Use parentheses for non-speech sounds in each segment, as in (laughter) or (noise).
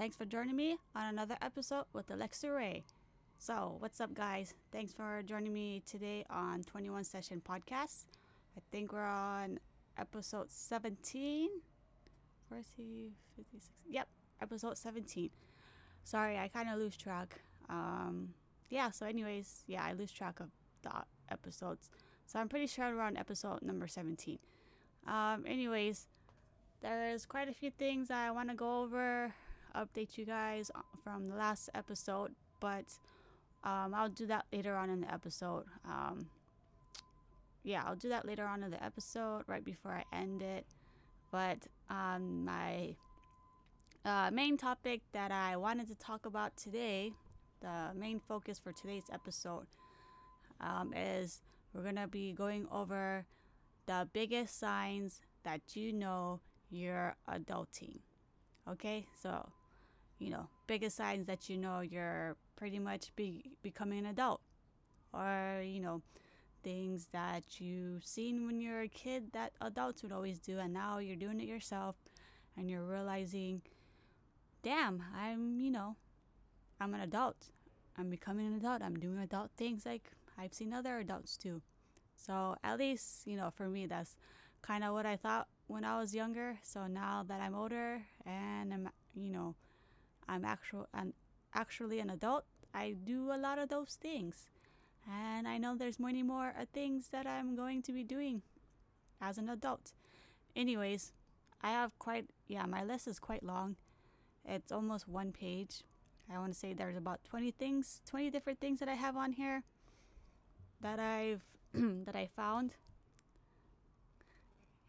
Thanks for joining me on another episode with Alexa Ray. So, what's up, guys? Thanks for joining me today on 21 Session Podcast. I think we're on episode 17. 40, 56. Yep, episode 17. Sorry, I kind of lose track. Um, yeah, so, anyways, yeah, I lose track of the episodes. So, I'm pretty sure we're on episode number 17. Um, anyways, there's quite a few things I want to go over, update you guys from the last episode, but um, I'll do that later on in the episode. Um, yeah, I'll do that later on in the episode, right before I end it. But um, my uh, main topic that I wanted to talk about today, the main focus for today's episode, um, is we're gonna be going over the biggest signs that you know you're adulting. Okay, so you know, biggest signs that you know you're pretty much be becoming an adult, or you know, things that you've seen when you're a kid that adults would always do, and now you're doing it yourself, and you're realizing, damn, I'm you know, I'm an adult. I'm becoming an adult. I'm doing adult things like I've seen other adults do. So at least, you know, for me, that's kind of what I thought when I was younger. So now that I'm older and I'm, you know, I'm actual and actually an adult, I do a lot of those things. And I know there's many more uh, things that I'm going to be doing as an adult. Anyways, I have quite, yeah, my list is quite long. It's almost one page. I want to say there's about 20 things, 20 different things that I have on here that I've (clears throat) that I found.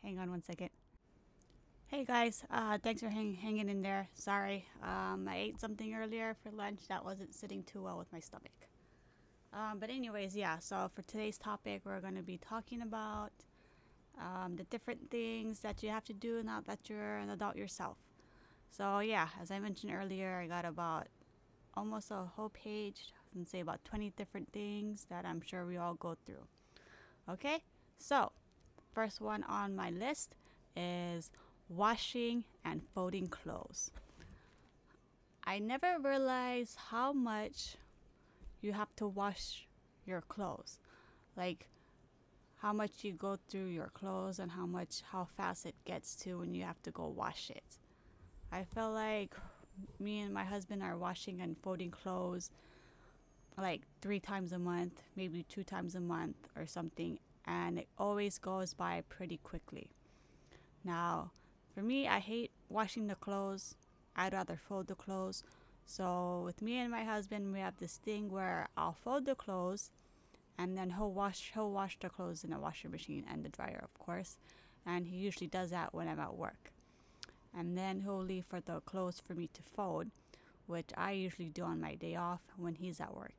Hang on one second. Hey guys, uh, thanks for hang- hanging in there. Sorry, um, I ate something earlier for lunch that wasn't sitting too well with my stomach. Um, but anyways, yeah. So for today's topic, we're going to be talking about um, the different things that you have to do now that you're an adult yourself. So yeah, as I mentioned earlier, I got about almost a whole page and say about 20 different things that I'm sure we all go through. Okay, so first one on my list is washing and folding clothes. I never realized how much you have to wash your clothes. Like how much you go through your clothes and how much how fast it gets to when you have to go wash it. I feel like me and my husband are washing and folding clothes like three times a month, maybe two times a month or something, and it always goes by pretty quickly. Now, for me, I hate washing the clothes. I'd rather fold the clothes. So, with me and my husband, we have this thing where I'll fold the clothes and then he'll wash he'll wash the clothes in the washing machine and the dryer, of course. And he usually does that when I'm at work. And then he'll leave for the clothes for me to fold, which I usually do on my day off when he's at work.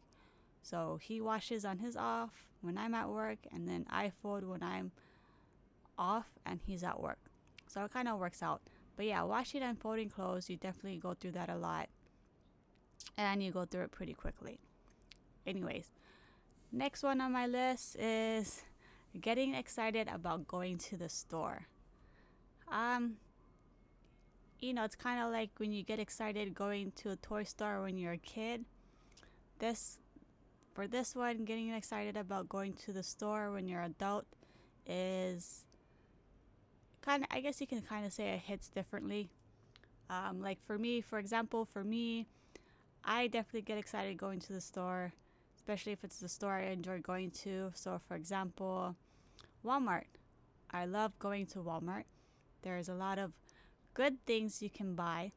So he washes on his off when I'm at work, and then I fold when I'm off and he's at work. So it kind of works out. But yeah, washing and folding clothes, you definitely go through that a lot. And you go through it pretty quickly. Anyways, next one on my list is getting excited about going to the store. Um, you know, it's kind of like when you get excited going to a toy store when you're a kid. This for this one, getting excited about going to the store when you're adult is kind of, I guess you can kind of say it hits differently. Um, like for me, for example, for me, I definitely get excited going to the store, especially if it's the store I enjoy going to. So, for example, Walmart. I love going to Walmart. There's a lot of good things you can buy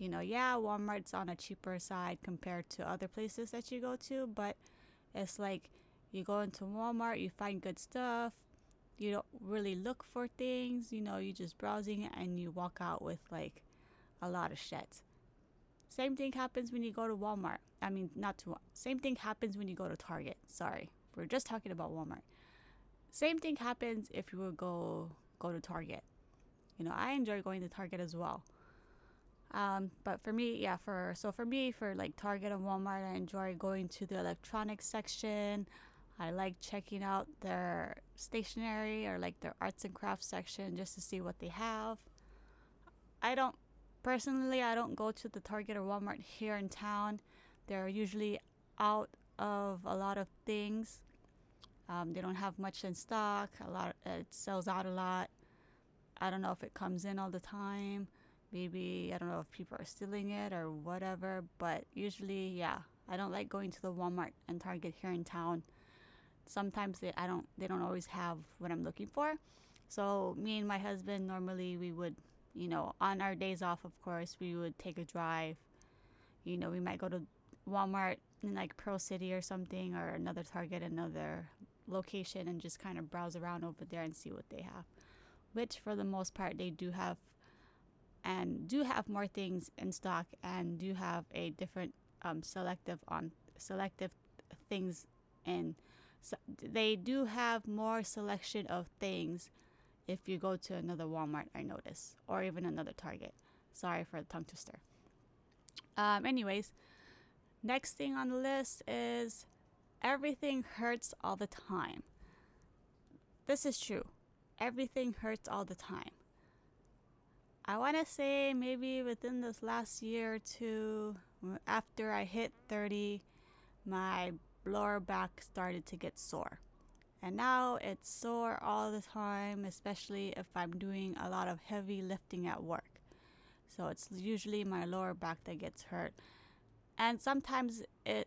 you know, yeah, Walmart's on a cheaper side compared to other places that you go to, but it's like you go into Walmart, you find good stuff, you don't really look for things, you know, you're just browsing and you walk out with like a lot of shit. Same thing happens when you go to Walmart. I mean, not to same thing happens when you go to Target. Sorry, we're just talking about Walmart. Same thing happens if you would go go to Target. You know, I enjoy going to Target as well. Um, but for me, yeah, for so for me, for like Target and Walmart, I enjoy going to the electronics section. I like checking out their stationery or like their arts and crafts section just to see what they have. I don't personally, I don't go to the Target or Walmart here in town. They're usually out of a lot of things. Um, they don't have much in stock. A lot, it sells out a lot. I don't know if it comes in all the time. Maybe I don't know if people are stealing it or whatever. But usually, yeah, I don't like going to the Walmart and Target here in town. Sometimes they, I don't, they don't always have what I'm looking for. So me and my husband normally we would, you know, on our days off, of course, we would take a drive. You know, we might go to Walmart in like Pearl City or something, or another Target, another location, and just kind of browse around over there and see what they have. Which, for the most part, they do have, and do have more things in stock, and do have a different um, selective on selective things, and so they do have more selection of things if you go to another Walmart. I notice, or even another Target. Sorry for the tongue twister. Um, anyways, next thing on the list is everything hurts all the time. This is true. Everything hurts all the time. I want to say maybe within this last year or two, after I hit 30, my lower back started to get sore. And now it's sore all the time, especially if I'm doing a lot of heavy lifting at work. So it's usually my lower back that gets hurt. And sometimes it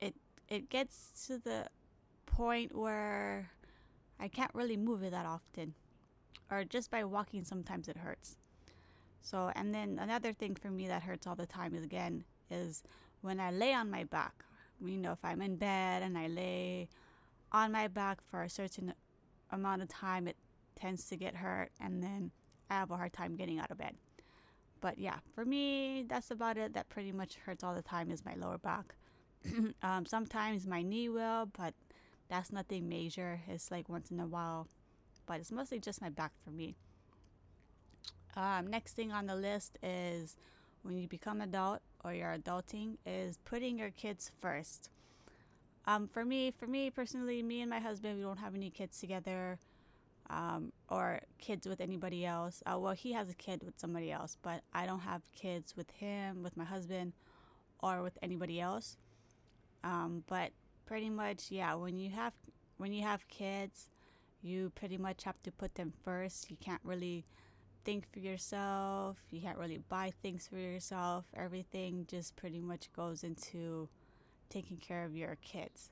it it gets to the point where I can't really move it that often. Or just by walking sometimes it hurts. So and then another thing for me that hurts all the time is again is when I lay on my back. You know, if I'm in bed and I lay on my back for a certain amount of time, it tends to get hurt, and then I have a hard time getting out of bed. But yeah, for me, that's about it. That pretty much hurts all the time is my lower back. (clears throat) um, sometimes my knee will, but that's nothing major. It's like once in a while, but it's mostly just my back for me. Um, next thing on the list is when you become adult or you're adulting is putting your kids first. Um, for me, for me personally, me and my husband, we don't have any kids together, um, or kids with anybody else. Uh, well, he has a kid with somebody else, but I don't have kids with him, with my husband, or with anybody else. Um, but pretty much, yeah, when you have when you have kids, you pretty much have to put them first. You can't really think for yourself. You can't really buy things for yourself. Everything just pretty much goes into taking care of your kids,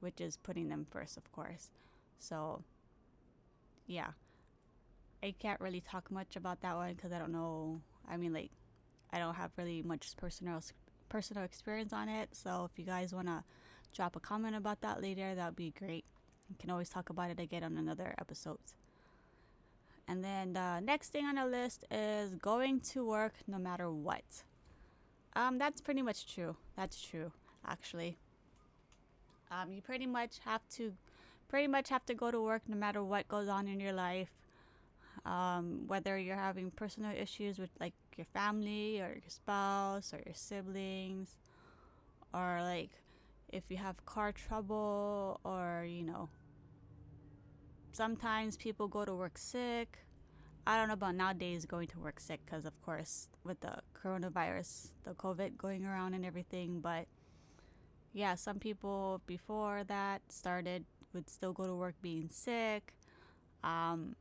which is putting them first, of course. So, yeah. I can't really talk much about that one because I don't know. I mean, like, I don't have really much personal personal experience on it. So if you guys want to drop a comment about that later, that would be great. We can always talk about it again on another episode. And then the next thing on the list is going to work no matter what. Um, that's pretty much true. That's true actually. Um, you pretty much have to pretty much have to go to work no matter what goes on in your life. Um, whether you're having personal issues with like your family or your spouse or your siblings, or like if you have car trouble, or you know, sometimes people go to work sick. I don't know about nowadays going to work sick because, of course, with the coronavirus, the COVID going around and everything, but yeah, some people before that started would still go to work being sick. Um,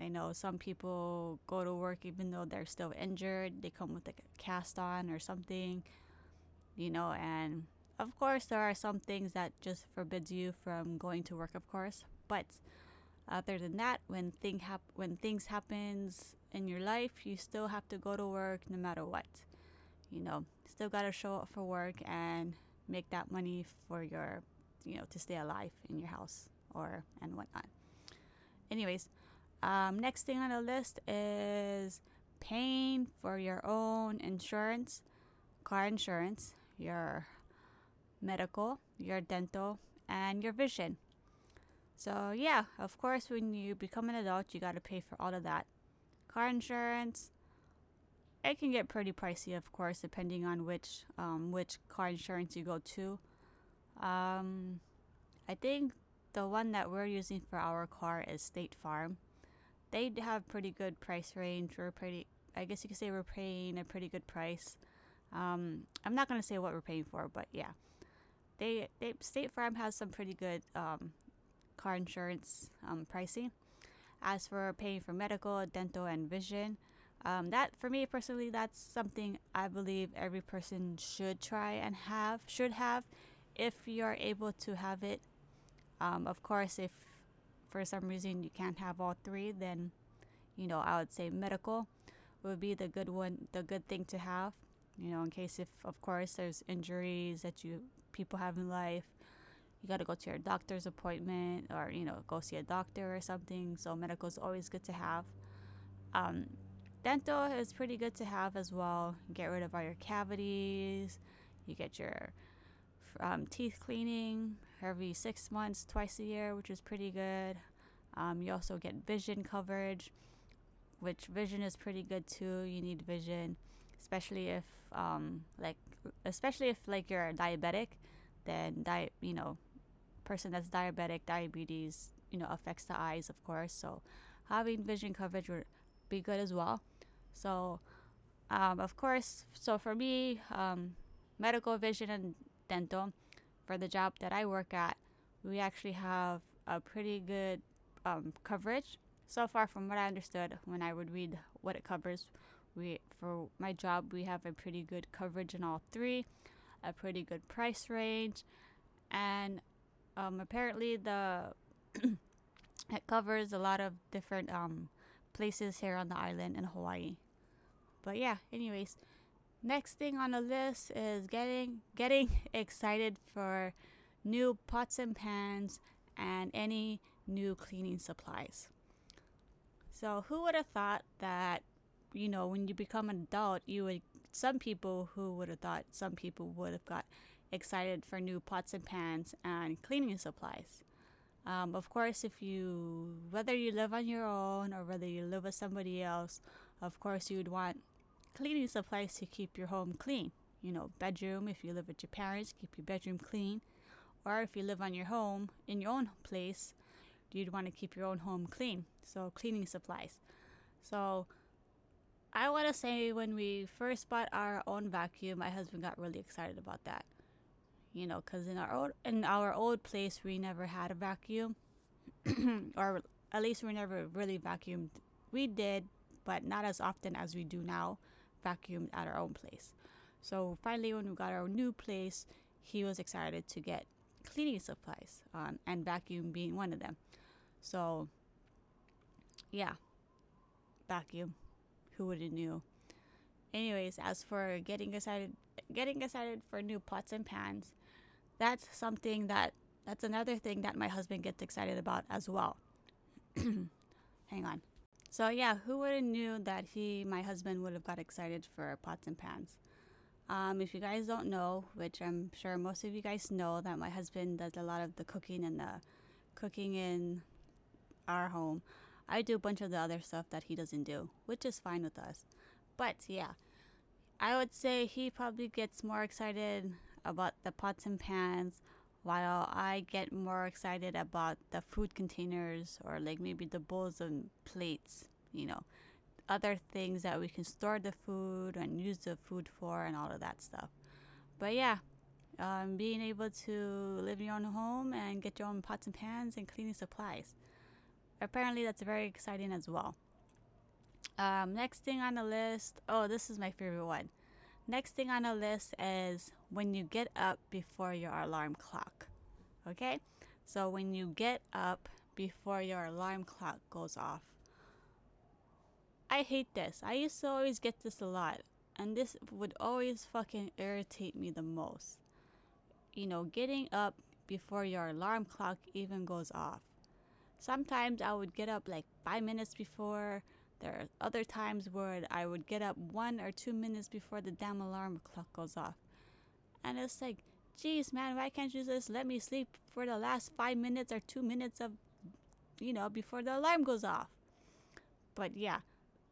I know some people go to work even though they're still injured. They come with a cast on or something, you know. And of course, there are some things that just forbids you from going to work, of course. But other than that, when thing hap- when things happens in your life, you still have to go to work no matter what. You know, still gotta show up for work and make that money for your, you know, to stay alive in your house or and whatnot. Anyways, um, next thing on the list is paying for your own insurance, car insurance, your medical, your dental, and your vision. So, yeah, of course, when you become an adult, you got to pay for all of that. Car insurance, it can get pretty pricey, of course, depending on which um, which car insurance you go to. Um, I think the one that we're using for our car is State Farm. They have pretty good price range. We're pretty. I guess you could say we're paying a pretty good price. Um, I'm not gonna say what we're paying for, but yeah, they, they State Farm has some pretty good um, car insurance um, pricing. As for paying for medical, dental, and vision, um, that for me personally, that's something I believe every person should try and have, should have, if you're able to have it. Um, of course, if for some reason you can't have all three, then you know I would say medical would be the good one, the good thing to have. You know, in case if of course there's injuries that you people have in life, you got to go to your doctor's appointment or you know go see a doctor or something. So medical is always good to have. Um, dental is pretty good to have as well. Get rid of all your cavities. You get your um, teeth cleaning every six months, twice a year, which is pretty good. Um, you also get vision coverage, which vision is pretty good too. You need vision, especially if um, like especially if like you're diabetic, then di- you know, person that's diabetic, diabetes, you know, affects the eyes, of course. So having vision coverage would be good as well. So, um, of course, so for me, um, medical, vision, and dental, for the job that I work at, we actually have a pretty good um, coverage. So far, from what I understood, when I would read what it covers, we for my job we have a pretty good coverage in all three, a pretty good price range, and um, apparently the (clears throat) it covers a lot of different um, places here on the island in Hawaii. But yeah, anyways, next thing on the list is getting getting (laughs) excited for new pots and pans and any new cleaning supplies. So who would have thought that you know when you become an adult you would some people who would have thought some people would have got excited for new pots and pans and cleaning supplies. Um, of course, if you whether you live on your own or whether you live with somebody else, of course you would want cleaning supplies to keep your home clean. You know, bedroom if you live with your parents, keep your bedroom clean, or if you live on your home in your own place, you'd want to keep your own home clean. So cleaning supplies. So I want to say when we first bought our own vacuum, my husband got really excited about that you know, because in our old in our old place we never had a vacuum, (clears throat) or at least we never really vacuumed. We did, but not as often as we do now, vacuumed at our own place. So finally, when we got our new place, he was excited to get cleaning supplies, um, and vacuum being one of them. So, yeah, vacuum. Who would have knew? Anyways, as for getting excited, getting excited for new pots and pans, that's something that that's another thing that my husband gets excited about as well. (clears throat) Hang on. So yeah, who would have knew that he, my husband, would have got excited for pots and pans? Um, if you guys don't know, which I'm sure most of you guys know, that my husband does a lot of the cooking and the cooking in our home. I do a bunch of the other stuff that he doesn't do, which is fine with us. But yeah, I would say he probably gets more excited about the pots and pans while I get more excited about the food containers or like maybe the bowls and plates, you know, other things that we can store the food and use the food for and all of that stuff. But yeah, um, being able to live in your own home and get your own pots and pans and cleaning supplies. Apparently, that's very exciting as well. Um, next thing on the list, oh, this is my favorite one. Next thing on the list is when you get up before your alarm clock. Okay? So when you get up before your alarm clock goes off. I hate this. I used to always get this a lot. And this would always fucking irritate me the most. You know, getting up before your alarm clock even goes off. Sometimes I would get up like five minutes before there are other times where I would get up one or two minutes before the damn alarm clock goes off. And it's like, geez, man, why can't you just let me sleep for the last five minutes or two minutes of, you know, before the alarm goes off? But yeah,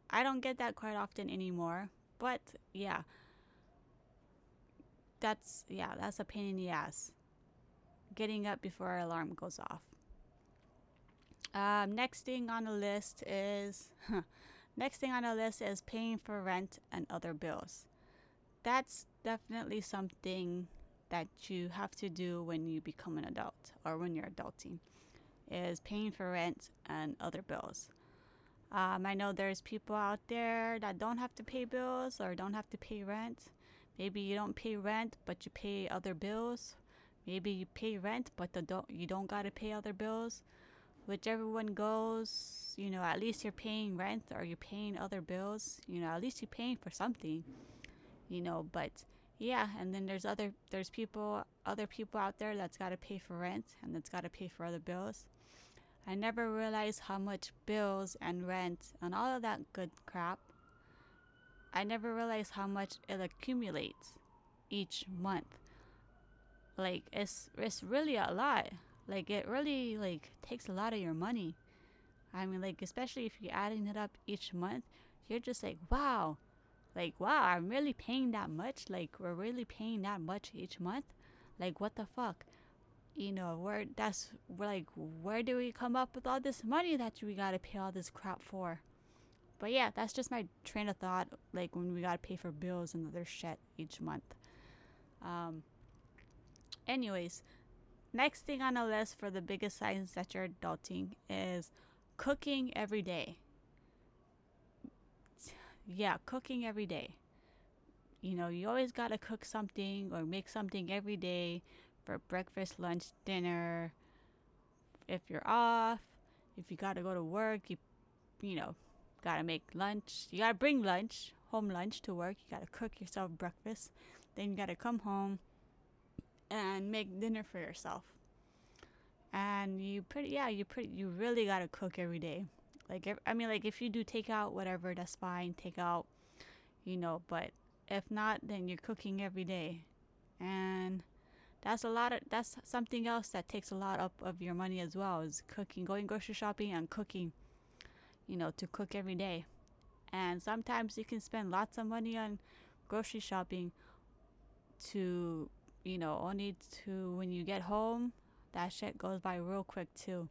I don't get that quite often anymore. But yeah, that's, yeah, that's a pain in the ass. Getting up before our alarm goes off. Um, next thing on the list is huh, Next thing on the list is paying for rent and other bills. That's definitely something that you have to do when you become an adult or when you're adulting is paying for rent and other bills. Um, I know there's people out there that don't have to pay bills or don't have to pay rent. Maybe you don't pay rent, but you pay other bills. Maybe you pay rent, but the don't, you don't gotta pay other bills. Whichever one goes, you know, at least you're paying rent or you're paying other bills. You know, at least you're paying for something. You know, but yeah, and then there's other there's people other people out there that's gotta pay for rent and that's gotta pay for other bills. I never realized how much bills and rent and all of that good crap. I never realized how much it accumulates each month. Like it's it's really a lot. Like it really like takes a lot of your money. I mean like especially if you're adding it up each month, you're just like, wow. Like wow, I'm really paying that much. Like we're really paying that much each month. Like what the fuck? you know, where that's like, where do we come up with all this money that we gotta pay all this crap for? But yeah, that's just my train of thought. Like when we gotta pay for bills and other shit each month. Um. Anyways, next thing on the list for the biggest signs that you're adulting is cooking every day. Yeah, cooking every day. You know, you always gotta cook something or make something every day for breakfast, lunch, dinner. If you're off, if you gotta go to work, you you know, gotta make lunch. You gotta bring lunch, home lunch to work. You gotta cook yourself breakfast. Then you gotta come home and make dinner for yourself. And you pretty yeah, you pretty you really gotta cook every day. Like I mean, like if you do takeout, whatever, that's fine. Take out, you know. But if not, then you're cooking every day, and that's a lot of that's something else that takes a lot up of your money as well is cooking going grocery shopping and cooking you know to cook every day and sometimes you can spend lots of money on grocery shopping to you know only to when you get home that shit goes by real quick too.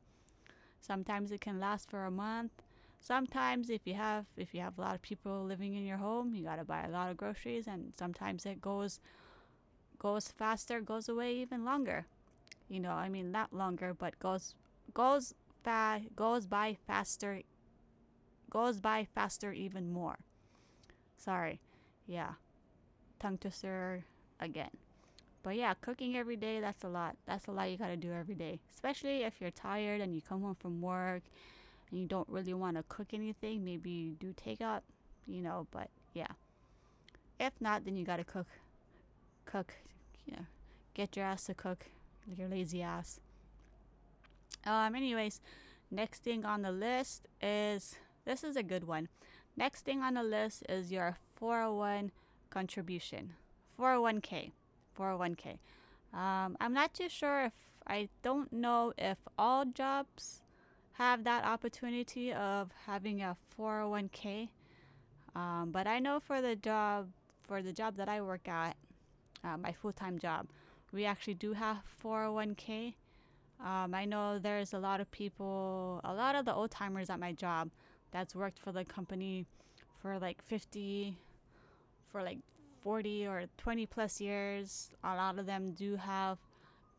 Sometimes it can last for a month. Sometimes if you have if you have a lot of people living in your home you got to buy a lot of groceries and sometimes it goes goes faster goes away even longer. You know i mean not longer but goes goes fa- goes by faster goes by faster even more. Sorry. Yeah. Tongue twister again but yeah cooking every day that's a lot that's a lot you gotta do every day especially if you're tired and you come home from work and you don't really want to cook anything maybe you do take out you know but yeah if not then you gotta cook cook, you know, get your ass to cook, your lazy ass. Um, anyways, next thing on the list is this is a good one. Next thing on the list is your 401 contribution, 401k, 401k. Um, I'm not too sure if I don't know if all jobs have that opportunity of having a 401k. Um, but I know for the job for the job that I work at, uh, my full time job. We actually do have 401k. Um, I know there's a lot of people, a lot of the old timers at my job that's worked for the company for like 50, for like 40 or 20 plus years. A lot of them do have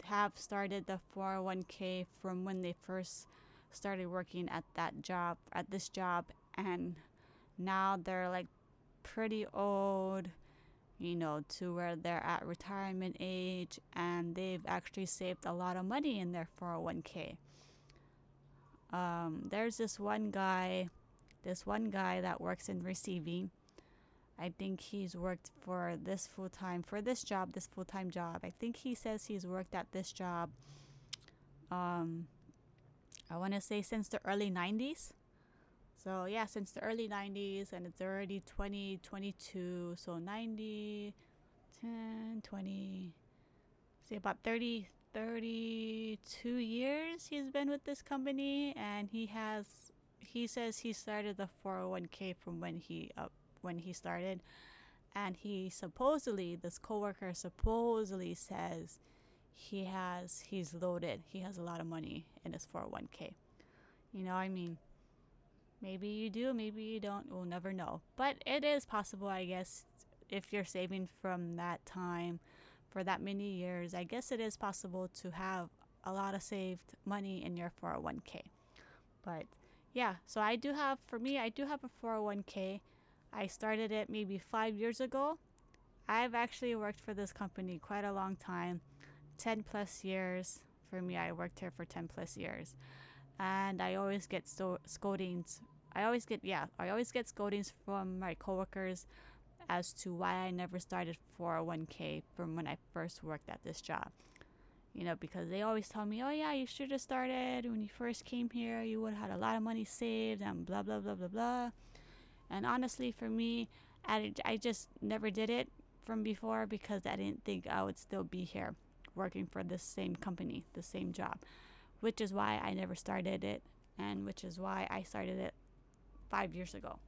have started the 401k from when they first started working at that job, at this job, and now they're like pretty old you know, to where they're at retirement age and they've actually saved a lot of money in their 401k. Um, there's this one guy, this one guy that works in receiving. I think he's worked for this full time, for this job, this full time job. I think he says he's worked at this job, um, I want to say since the early 90s. So yeah, since the early 90s and it's already 2022, so 90, 10, 20, say about 30, 32 years he's been with this company and he has he says he started the 401k from when he up uh, when he started and he supposedly this coworker supposedly says he has he's loaded he has a lot of money in his 401k you know i mean Maybe you do, maybe you don't. We'll never know. But it is possible, I guess, if you're saving from that time for that many years. I guess it is possible to have a lot of saved money in your 401k. But yeah, so I do have, for me, I do have a 401k. I started it maybe five years ago. I've actually worked for this company quite a long time 10 plus years. For me, I worked here for 10 plus years. And I always get so- scoldings. I always get, yeah, I always get scoldings from my coworkers as to why I never started 401k from when I first worked at this job. You know, because they always tell me, oh, yeah, you should have started when you first came here. You would have had a lot of money saved and blah, blah, blah, blah, blah. And honestly, for me, I, I just never did it from before because I didn't think I would still be here working for the same company, the same job, which is why I never started it and which is why I started it five years ago.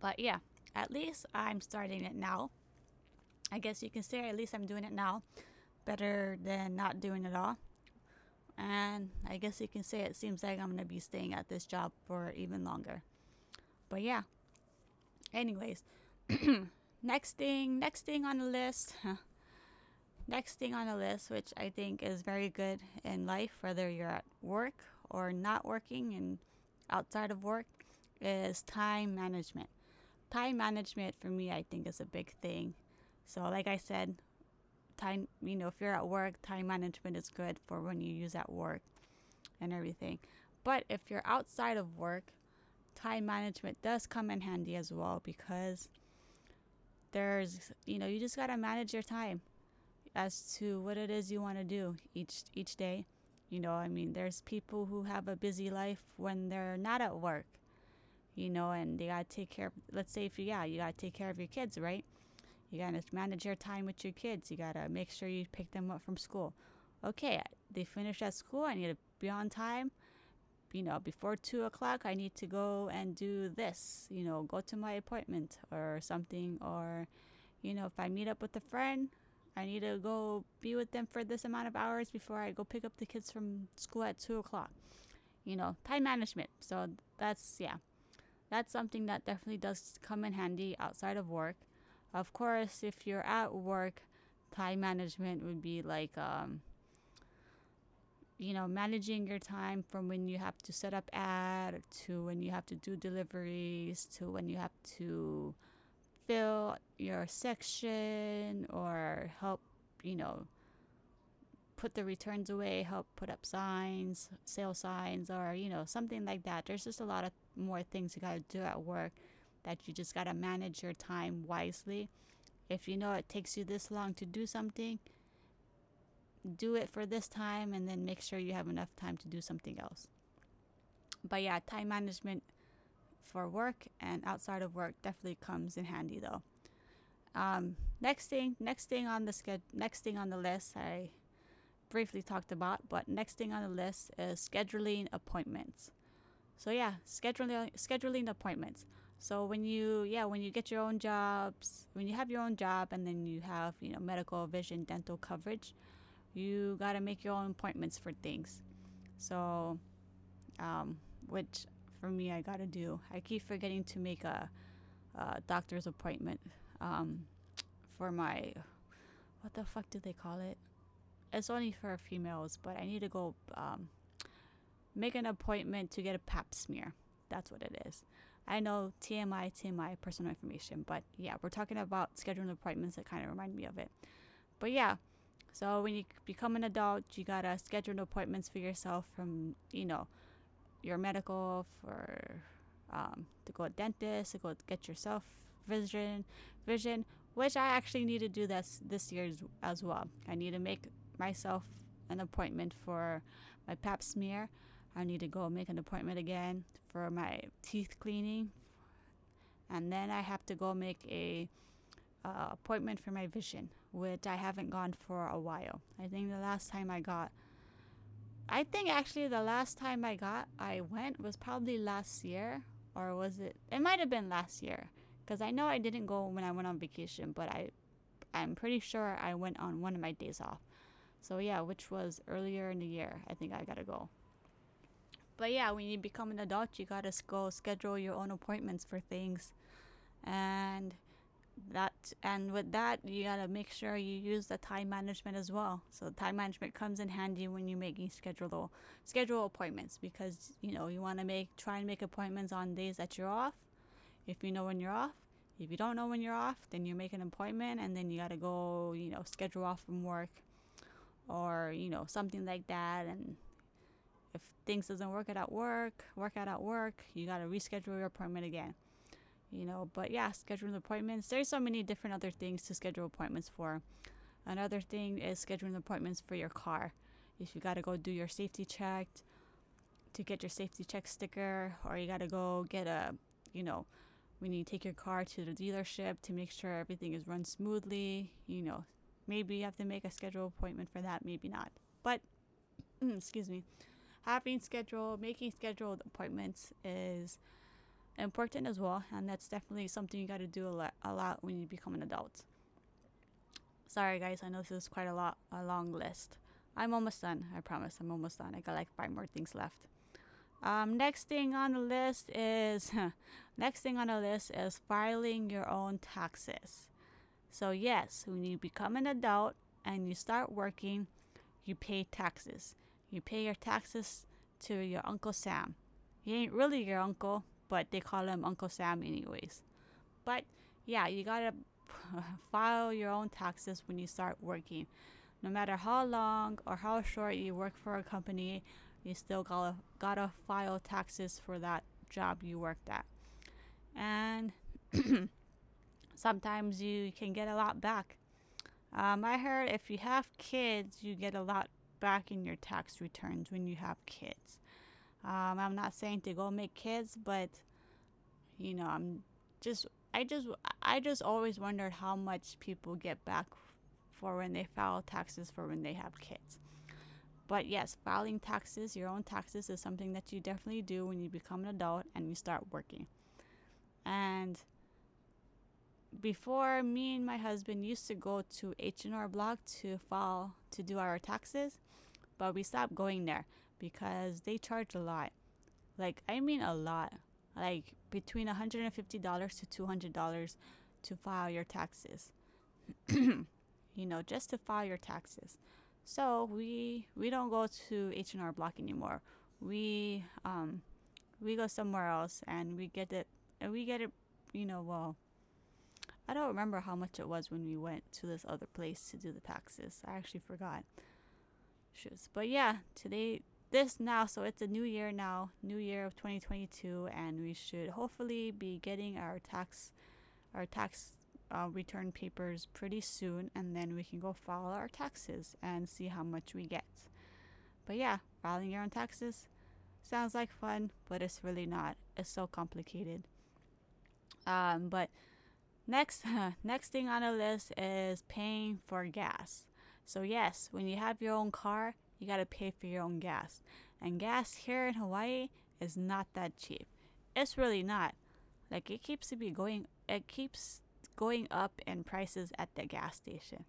But yeah, at least I'm starting it now. I guess you can say at least I'm doing it now. Better than not doing it all. And I guess you can say it seems like I'm going to be staying at this job for even longer. But yeah. Anyways, (clears throat) next thing, next thing on the list. next thing on the list, which I think is very good in life, whether you're at work or not working and outside of work, is time management time management for me, I think, is a big thing. So, like I said, time, you know, if you're at work, time management is good for when you use at work and everything. But if you're outside of work, time management does come in handy as well because there's, you know, you just got to manage your time as to what it is you want to do each each day. You know, I mean, there's people who have a busy life when they're not at work you know, and they gotta take care of, let's say if you, yeah, you gotta take care of your kids, right? You gotta manage your time with your kids. You gotta make sure you pick them up from school. Okay, they finish at school. I need to be on time. You know, before two o'clock, I need to go and do this. You know, go to my appointment or something. Or, you know, if I meet up with a friend, I need to go be with them for this amount of hours before I go pick up the kids from school at two o'clock. You know, time management. So that's yeah that's something that definitely does come in handy outside of work. Of course, if you're at work, time management would be like, um, you know, managing your time from when you have to set up ad to when you have to do deliveries to when you have to fill your section or help, you know, put the returns away, help put up signs, sale signs, or, you know, something like that. There's just a lot of more things you got to do at work that you just got to manage your time wisely. If you know it takes you this long to do something, do it for this time and then make sure you have enough time to do something else. But yeah, time management for work and outside of work definitely comes in handy though. Um, next thing, next thing on the schedule, next thing on the list, I briefly talked about, but next thing on the list is scheduling appointments. So yeah, scheduling scheduling appointments. So when you yeah, when you get your own jobs, when you have your own job and then you have, you know, medical, vision, dental coverage, you got to make your own appointments for things. So um, which for me I got to do. I keep forgetting to make a, a doctor's appointment um, for my what the fuck do they call it? it's only for females, but I need to go um, make an appointment to get a pap smear. That's what it is. I know TMI, TMI, personal information, but yeah, we're talking about scheduling appointments that kind of remind me of it. But yeah, so when you become an adult, you gotta schedule appointments for yourself from, you know, your medical, for um, to go to dentist, to go get yourself vision, vision, which I actually need to do this this year as well. I need to make myself an appointment for my pap smear. I need to go make an appointment again for my teeth cleaning. And then I have to go make a uh, appointment for my vision, which I haven't gone for a while. I think the last time I got I think actually the last time I got I went was probably last year or was it it might have been last year cuz I know I didn't go when I went on vacation, but I I'm pretty sure I went on one of my days off. So yeah, which was earlier in the year. I think I gotta go. But yeah, when you become an adult, you gotta go schedule your own appointments for things, and that and with that you gotta make sure you use the time management as well. So time management comes in handy when you're making schedule schedule appointments because you know you want to make try and make appointments on days that you're off. If you know when you're off, if you don't know when you're off, then you make an appointment and then you gotta go you know schedule off from work or you know something like that and if things doesn't work out at work work out at work you got to reschedule your appointment again you know but yeah scheduling appointments there's so many different other things to schedule appointments for. Another thing is scheduling appointments for your car. If you got to go do your safety check to get your safety check sticker or you got to go get a you know when you take your car to the dealership to make sure everything is run smoothly you know maybe you have to make a schedule appointment for that maybe not but (clears throat) excuse me having schedule making scheduled appointments is important as well and that's definitely something you got to do a lot, a lot when you become an adult. Sorry guys i know this is quite a lot a long list. I'm almost done i promise i'm almost done. I got like five more things left. Um, next thing on the list is (laughs) next thing on the list is filing your own taxes. So yes when you become an adult and you start working you pay taxes you pay your taxes to your Uncle Sam. He ain't really your uncle, but they call him Uncle Sam anyways. But yeah, you gotta (laughs) file your own taxes when you start working. No matter how long or how short you work for a company, you still gotta, gotta file taxes for that job you worked at. And (clears throat) sometimes you can get a lot back. Um, I heard if you have kids, you get a lot back in your tax returns when you have kids. Um, I'm not saying to go make kids, but you know, I'm just I just I just always wondered how much people get back for when they file taxes for when they have kids. But yes, filing taxes, your own taxes is something that you definitely do when you become an adult and you start working. And before me and my husband used to go to H&R Block to file to do our taxes, but we stopped going there because they charge a lot. Like I mean a lot. Like between $150 to $200 to file your taxes. (clears throat) you know, just to file your taxes. So we we don't go to H&R Block anymore. We um we go somewhere else and we get it and we get it, you know, well, I don't remember how much it was when we went to this other place to do the taxes. I actually forgot. Shoes. But yeah, today this now so it's a new year now, new year of 2022 and we should hopefully be getting our tax our tax uh, return papers pretty soon and then we can go file our taxes and see how much we get. But yeah, filing your own taxes sounds like fun, but it's really not. It's so complicated. Um, but Next, (laughs) next thing on the list is paying for gas. So yes, when you have your own car, you got to pay for your own gas. And gas here in Hawaii is not that cheap. It's really not. Like it keeps to be going it keeps going up in prices at the gas station.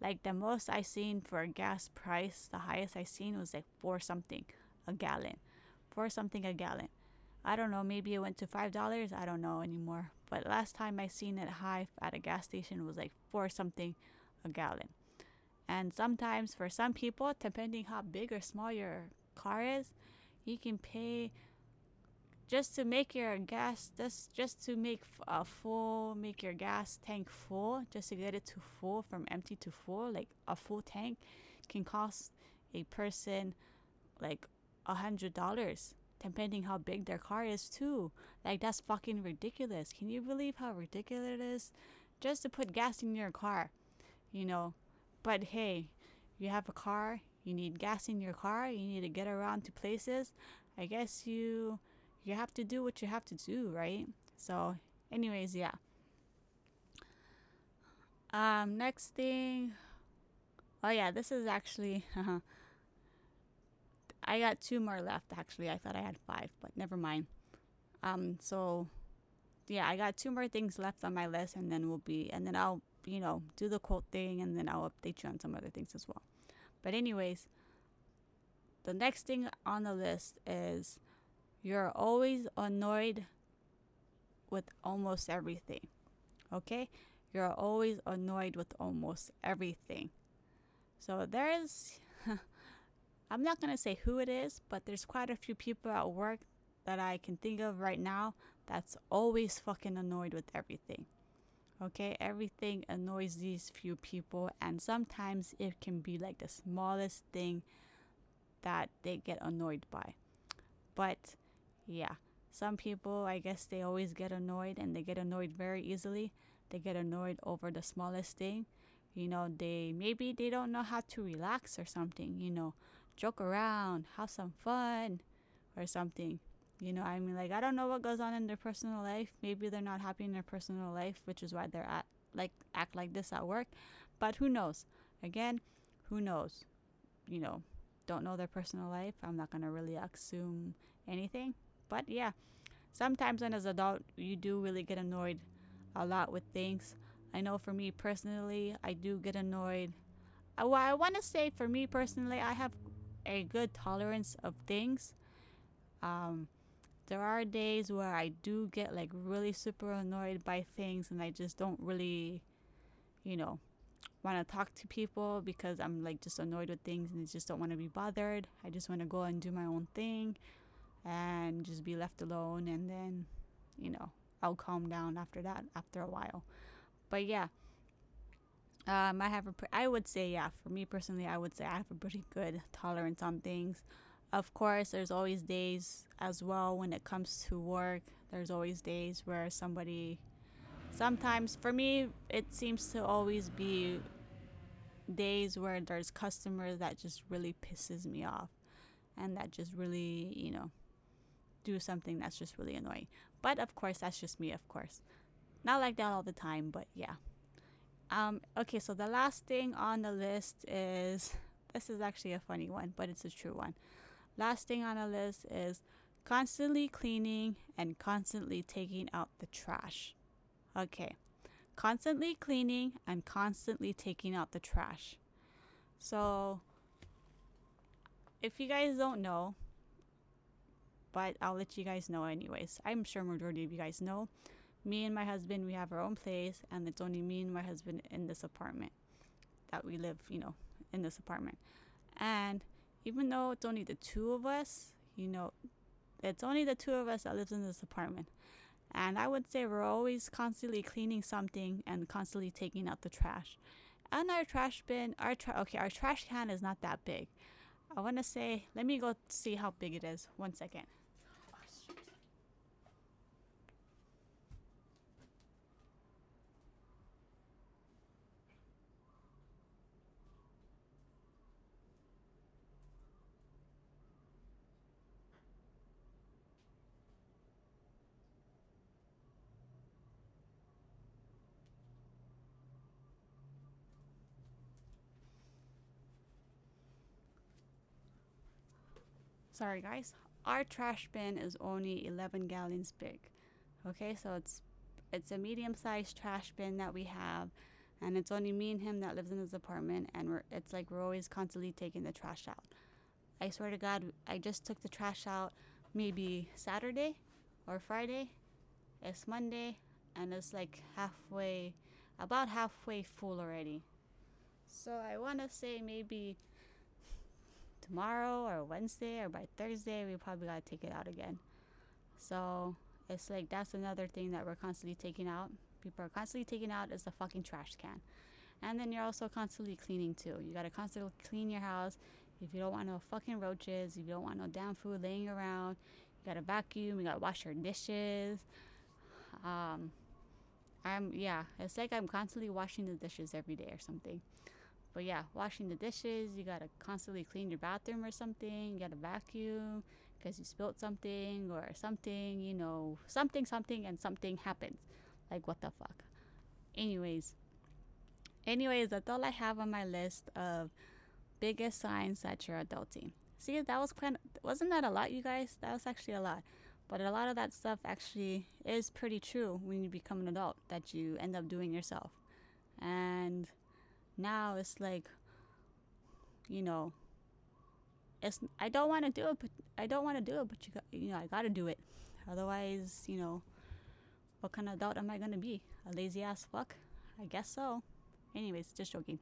Like the most I seen for a gas price, the highest I seen was like four something a gallon. Four something a gallon. I don't know, maybe it went to five dollars, I don't know anymore but last time I seen it high at a gas station was like four something a gallon. And sometimes for some people, depending how big or small your car is, you can pay just to make your gas just just to make a full make your gas tank full just to get it to full from empty to full like a full tank can cost a person like a hundred dollars depending how big their car is too. Like that's fucking ridiculous. Can you believe how ridiculous it is just to put gas in your car? You know, but hey, you have a car, you need gas in your car, you need to get around to places. I guess you you have to do what you have to do, right? So, anyways, yeah. Um next thing Oh yeah, this is actually (laughs) I got two more left actually. I thought I had five, but never mind. Um, so yeah, I got two more things left on my list, and then we'll be, and then I'll, you know, do the quote thing, and then I'll update you on some other things as well. But anyways, the next thing on the list is you're always annoyed with almost everything. Okay? You're always annoyed with almost everything. So there's, I'm not going to say who it is, but there's quite a few people at work that I can think of right now that's always fucking annoyed with everything. Okay, everything annoys these few people, and sometimes it can be like the smallest thing that they get annoyed by. But yeah, some people, I guess, they always get annoyed and they get annoyed very easily. They get annoyed over the smallest thing. You know, they maybe they don't know how to relax or something, you know, joke around, have some fun or something. You know, I mean, like, I don't know what goes on in their personal life. Maybe they're not happy in their personal life, which is why they're at, like, act like this at work. But who knows? Again, who knows? You know, don't know their personal life. I'm not going to really assume anything. But yeah, sometimes when as adult, you do really get annoyed a lot with things. I know for me personally, I do get annoyed. Uh, well, I want to say for me personally, I have a good tolerance of things. Um, there are days where I do get like really super annoyed by things and I just don't really, you know, want to talk to people because I'm like just annoyed with things and I just don't want to be bothered. I just want to go and do my own thing and just be left alone and then, you know, I'll calm down after that after a while. But yeah, um, I have a, I would say, yeah, for me personally, I would say I have a pretty good tolerance on things. Of course, there's always days as well when it comes to work. There's always days where somebody, sometimes for me, it seems to always be days where there's customers that just really pisses me off and that just really, you know, do something that's just really annoying. But of course, that's just me, of course. Not like that all the time, but yeah. Um, okay, so the last thing on the list is this is actually a funny one, but it's a true one. Last thing on the list is constantly cleaning and constantly taking out the trash. Okay, constantly cleaning and constantly taking out the trash. So, if you guys don't know, but I'll let you guys know anyways. I'm sure majority of you guys know. Me and my husband, we have our own place, and it's only me and my husband in this apartment that we live, you know, in this apartment. And even though it's only the two of us, you know, it's only the two of us that lives in this apartment. And I would say we're always constantly cleaning something and constantly taking out the trash. And our trash bin, our tra- okay, our trash can is not that big. I want to say, let me go see how big it is. One second. Sorry guys. Our trash bin is only 11 gallons big. Okay so it's it's a medium-sized trash bin that we have and it's only me and him that lives in this apartment and we're it's like we're always constantly taking the trash out. I swear to god i just took the trash out maybe saturday or friday. It's monday and it's like halfway about halfway full already. So i want to say maybe tomorrow or Wednesday or by Thursday, we probably got to take it out again. So it's like that's another thing that we're constantly taking out. People are constantly taking out is the fucking trash can. And then you're also constantly cleaning too. You gotta constantly clean your house. If you don't want no fucking roaches, if you don't want no damn food laying around, you gotta vacuum, you gotta wash your dishes. Um, I'm, yeah, it's like I'm constantly washing the dishes every day or something. But yeah, washing the dishes, you gotta constantly clean your bathroom or something. You gotta vacuum because you spilled something or something, you know, something, something, and something happens. Like, what the fuck? Anyways, anyways, that's all I have on my list of biggest signs that you're adulting. See, that was kind of, wasn't that a lot, you guys? That was actually a lot. But a lot of that stuff actually is pretty true when you become an adult that you end up doing yourself. And now it's like, you know, it's I don't want to do it, but I don't want to do it, but you got, you know I got to do it. Otherwise, you know, what kind of adult am I gonna be? A lazy ass fuck? I guess so. Anyways, just joking.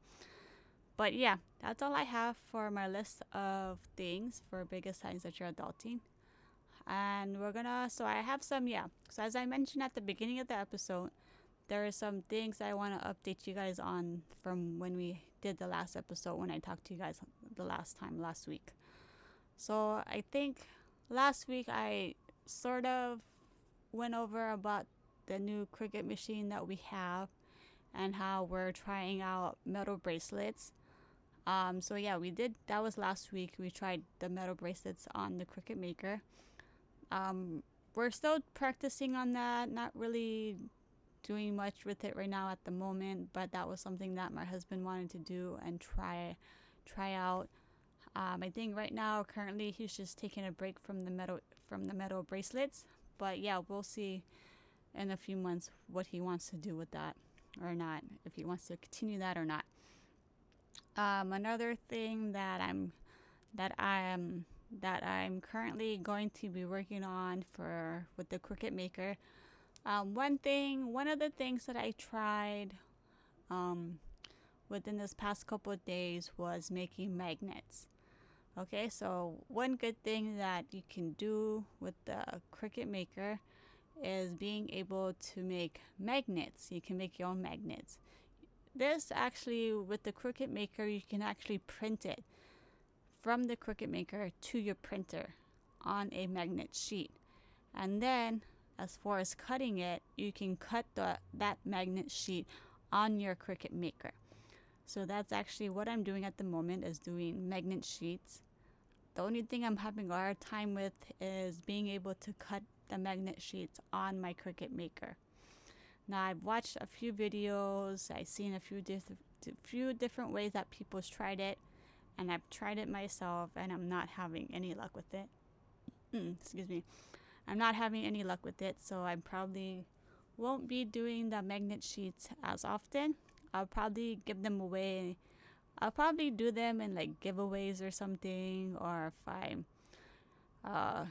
But yeah, that's all I have for my list of things for biggest signs that you're adulting. And we're gonna, so I have some, yeah. So as I mentioned at the beginning of the episode, there are some things I want to update you guys on from when we did the last episode when I talked to you guys the last time last week. So I think last week I sort of went over about the new Cricut machine that we have and how we're trying out metal bracelets. Um, so yeah, we did. That was last week. We tried the metal bracelets on the Cricut Maker. Um, we're still practicing on that. Not really doing much with it right now at the moment, but that was something that my husband wanted to do and try try out. Um, I think right now, currently, he's just taking a break from the metal from the metal bracelets. But yeah, we'll see in a few months what he wants to do with that or not, if he wants to continue that or not. Um, another thing that I'm that I am that I'm currently going to be working on for with the Cricut Maker um, one thing, one of the things that I tried um, within this past couple of days was making magnets. Okay, so one good thing that you can do with the Cricut Maker is being able to make magnets. You can make your own magnets. This actually, with the Cricut Maker, you can actually print it from the Cricut Maker to your printer on a magnet sheet. And then as far as cutting it, you can cut the, that magnet sheet on your Cricut Maker. So that's actually what I'm doing at the moment is doing magnet sheets. The only thing I'm having a hard time with is being able to cut the magnet sheets on my Cricut Maker. Now I've watched a few videos, I've seen a few few different ways that people's tried it, and I've tried it myself, and I'm not having any luck with it. Mm, excuse me. I'm not having any luck with it, so I probably won't be doing the magnet sheets as often. I'll probably give them away. I'll probably do them in like giveaways or something, or if I'm uh,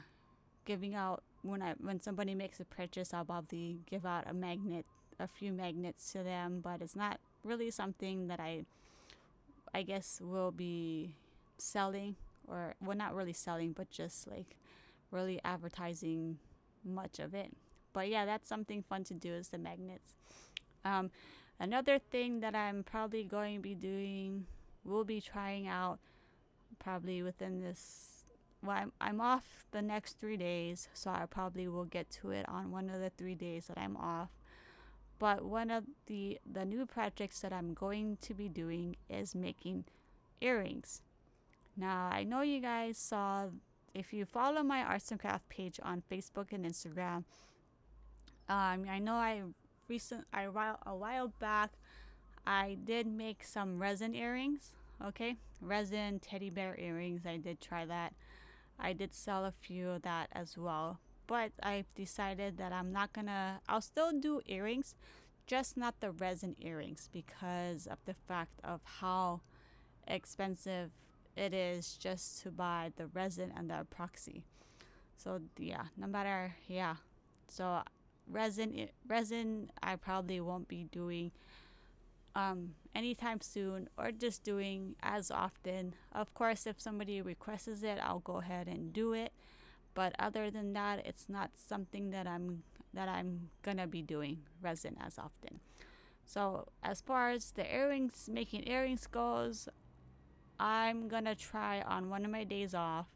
giving out when I when somebody makes a purchase, I'll probably give out a magnet, a few magnets to them. But it's not really something that I, I guess, will be selling or well, not really selling, but just like really advertising much of it. But yeah, that's something fun to do is the magnets. Um, another thing that I'm probably going to be doing, we'll be trying out probably within this. Well, I'm, I'm off the next three days, so I probably will get to it on one of the three days that I'm off. But one of the the new projects that I'm going to be doing is making earrings. Now I know you guys saw if you follow my arts and craft page on Facebook and Instagram, um, I know I recent I a while back I did make some resin earrings. Okay, resin teddy bear earrings. I did try that. I did sell a few of that as well. But I've decided that I'm not gonna. I'll still do earrings, just not the resin earrings because of the fact of how expensive it is just to buy the resin and the epoxy. So yeah, no matter yeah. So resin resin I probably won't be doing um anytime soon or just doing as often. Of course, if somebody requests it, I'll go ahead and do it. But other than that, it's not something that I'm that I'm gonna be doing resin as often. So as far as the earrings, making earrings goes, I'm gonna try on one of my days off.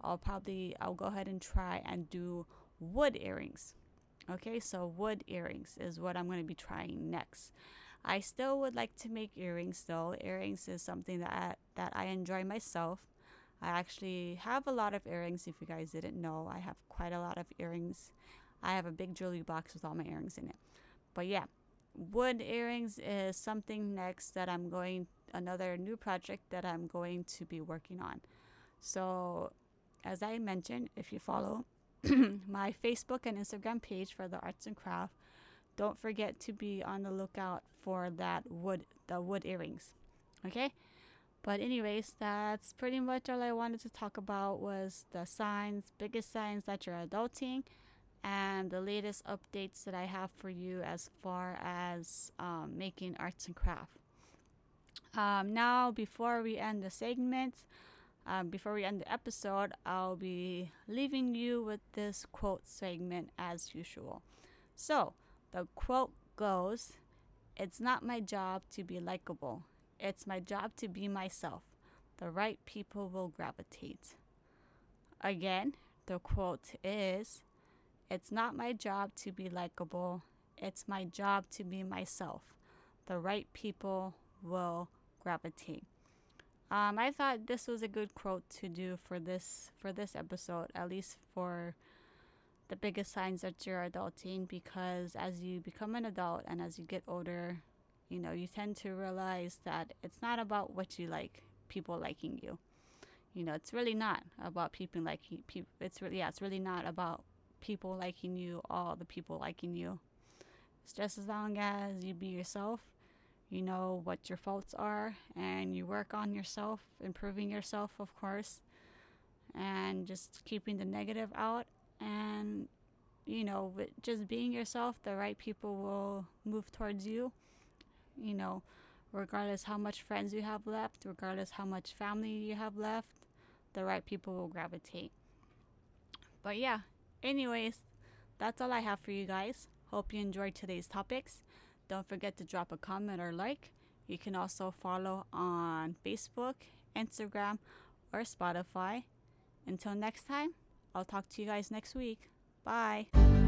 I'll probably I'll go ahead and try and do wood earrings. Okay, so wood earrings is what I'm gonna be trying next. I still would like to make earrings though. Earrings is something that I, that I enjoy myself. I actually have a lot of earrings. If you guys didn't know, I have quite a lot of earrings. I have a big jewelry box with all my earrings in it. But yeah, wood earrings is something next that I'm going another new project that I'm going to be working on. So, as I mentioned, if you follow (clears throat) my Facebook and Instagram page for the arts and craft, don't forget to be on the lookout for that wood the wood earrings. Okay? But anyways, that's pretty much all I wanted to talk about was the signs, biggest signs that you're adulting, and the latest updates that I have for you as far as um, making arts and craft. Um, now, before we end the segment, um, before we end the episode, I'll be leaving you with this quote segment as usual. So, the quote goes It's not my job to be likable, it's my job to be myself. The right people will gravitate. Again, the quote is It's not my job to be likable, it's my job to be myself. The right people will gravitate. Um, I thought this was a good quote to do for this for this episode, at least for the biggest signs that you're adulting, because as you become an adult and as you get older, you know you tend to realize that it's not about what you like, people liking you. You know, it's really not about people liking people. It's really yeah, it's really not about people liking you, all the people liking you. It's just as long as you be yourself you know what your faults are and you work on yourself, improving yourself, of course, and just keeping the negative out. And, you know, with just being yourself, the right people will move towards you, you know, regardless how much friends you have left, regardless how much family you have left, the right people will gravitate. But yeah, anyways, that's all I have for you guys. Hope you enjoyed today's topics. Don't forget to drop a comment or like. You can also follow on Facebook, Instagram, or Spotify. Until next time, I'll talk to you guys next week. Bye.